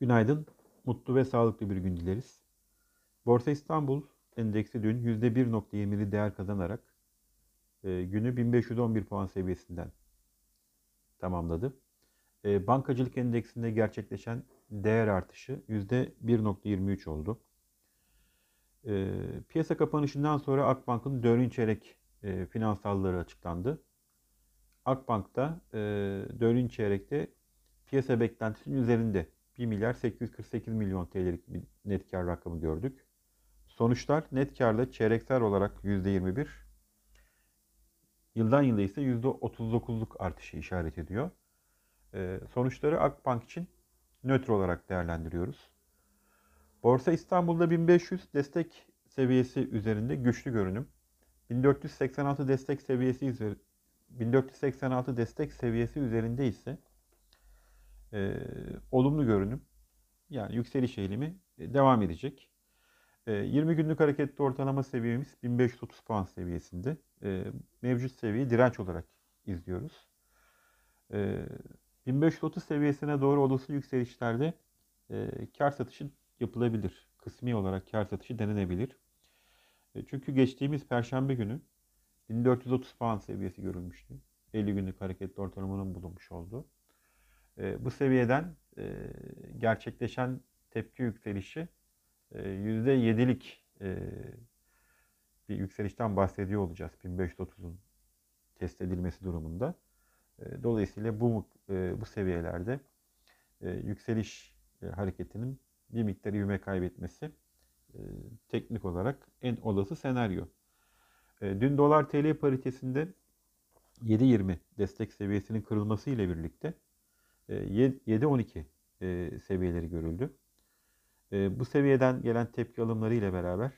Günaydın, mutlu ve sağlıklı bir gün dileriz. Borsa İstanbul endeksi dün %1.20'li değer kazanarak e, günü 1511 puan seviyesinden tamamladı. E, bankacılık endeksinde gerçekleşen değer artışı %1.23 oldu. E, piyasa kapanışından sonra Akbank'ın 4. çeyrek e, finansalları açıklandı. Akbank'ta e, 4. çeyrekte piyasa beklentisinin üzerinde 1 milyar 848 milyon TL'lik bir net kar rakamı gördük. Sonuçlar net karda çeyreksel olarak %21, yıldan yıla ise %39'luk artışı işaret ediyor. Ee, sonuçları Akbank için nötr olarak değerlendiriyoruz. Borsa İstanbul'da 1500 destek seviyesi üzerinde güçlü görünüm. 1486 destek seviyesi üzeri 1486 destek seviyesi üzerinde ise e, olumlu görünüm yani yükseliş eğilimi e, devam edecek. E, 20 günlük hareketli ortalama seviyemiz 1530 puan seviyesinde. E, mevcut seviyeyi direnç olarak izliyoruz. E, 1530 seviyesine doğru olası yükselişlerde e, kar satışı yapılabilir. Kısmi olarak kar satışı denenebilir. E, çünkü geçtiğimiz perşembe günü 1430 puan seviyesi görülmüştü. 50 günlük hareketli ortalamanın bulunmuş olduğu. E, bu seviyeden e, gerçekleşen tepki yükselişi e, %7'lik e, bir yükselişten bahsediyor olacağız 1530'un test edilmesi durumunda. E, dolayısıyla bu e, bu seviyelerde e, yükseliş e, hareketinin bir miktar ivme kaybetmesi e, teknik olarak en olası senaryo. E, dün dolar TL paritesinde 7.20 destek seviyesinin kırılması ile birlikte 7-12 e, seviyeleri görüldü. E, bu seviyeden gelen tepki alımları ile beraber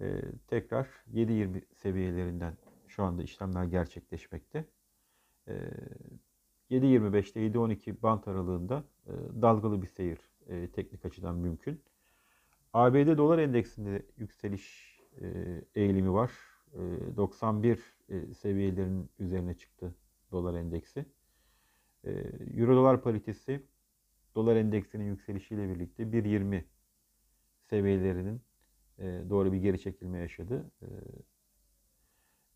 e, tekrar 7-20 seviyelerinden şu anda işlemler gerçekleşmekte. 7.25'te 7.12 bant aralığında dalgalı bir seyir teknik açıdan mümkün. ABD dolar endeksinde yükseliş eğilimi var. 91 seviyelerinin üzerine çıktı dolar endeksi. Euro dolar paritesi dolar endeksinin yükselişiyle birlikte 1.20 seviyelerinin e, doğru bir geri çekilme yaşadı.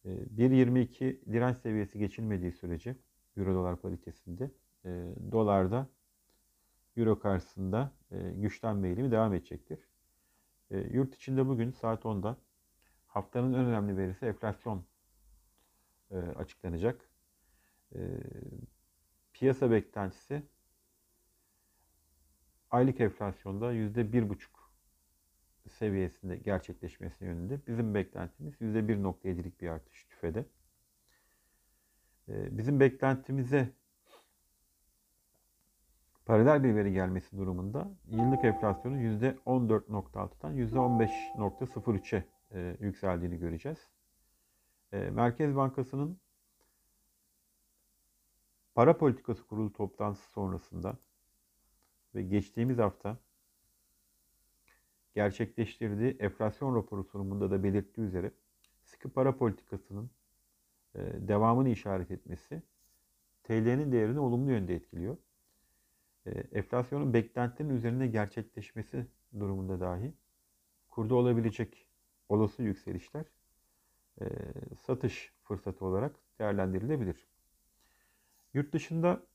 1.22 e, direnç seviyesi geçilmediği sürece Euro dolar paritesinde e, dolarda Euro karşısında güçlenme eğilimi devam edecektir. Yurt içinde bugün saat 10'da haftanın en önemli verisi enflasyon açıklanacak piyasa beklentisi aylık enflasyonda %1,5 seviyesinde gerçekleşmesi yönünde. Bizim beklentimiz %1.7'lik bir artış tüfede. Ee, bizim beklentimize paralel bir veri gelmesi durumunda yıllık enflasyonun %14.6'dan %15.03'e e, yükseldiğini göreceğiz. Ee, Merkez Bankası'nın Para Politikası Kurulu toplantısı sonrasında ve geçtiğimiz hafta gerçekleştirdiği enflasyon raporu sunumunda da belirttiği üzere sıkı para politikasının e, devamını işaret etmesi TL'nin değerini olumlu yönde etkiliyor. E, enflasyonun beklentilerin üzerinde gerçekleşmesi durumunda dahi kurda olabilecek olası yükselişler e, satış fırsatı olarak değerlendirilebilir. Yurt dışında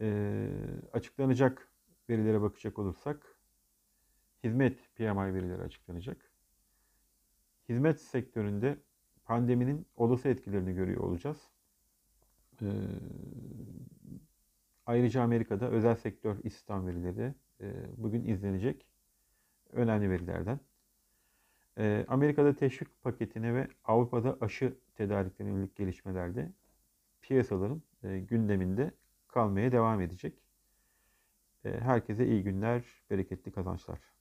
e, açıklanacak verilere bakacak olursak hizmet PMI verileri açıklanacak. Hizmet sektöründe pandeminin olası etkilerini görüyor olacağız. E, ayrıca Amerika'da özel sektör istihdam verileri e, bugün izlenecek önemli verilerden. E, Amerika'da teşvik paketine ve Avrupa'da aşı tedariklerine yönelik gelişmelerde piyasaların e, gündeminde kalmaya devam edecek. E, herkese iyi günler, bereketli kazançlar.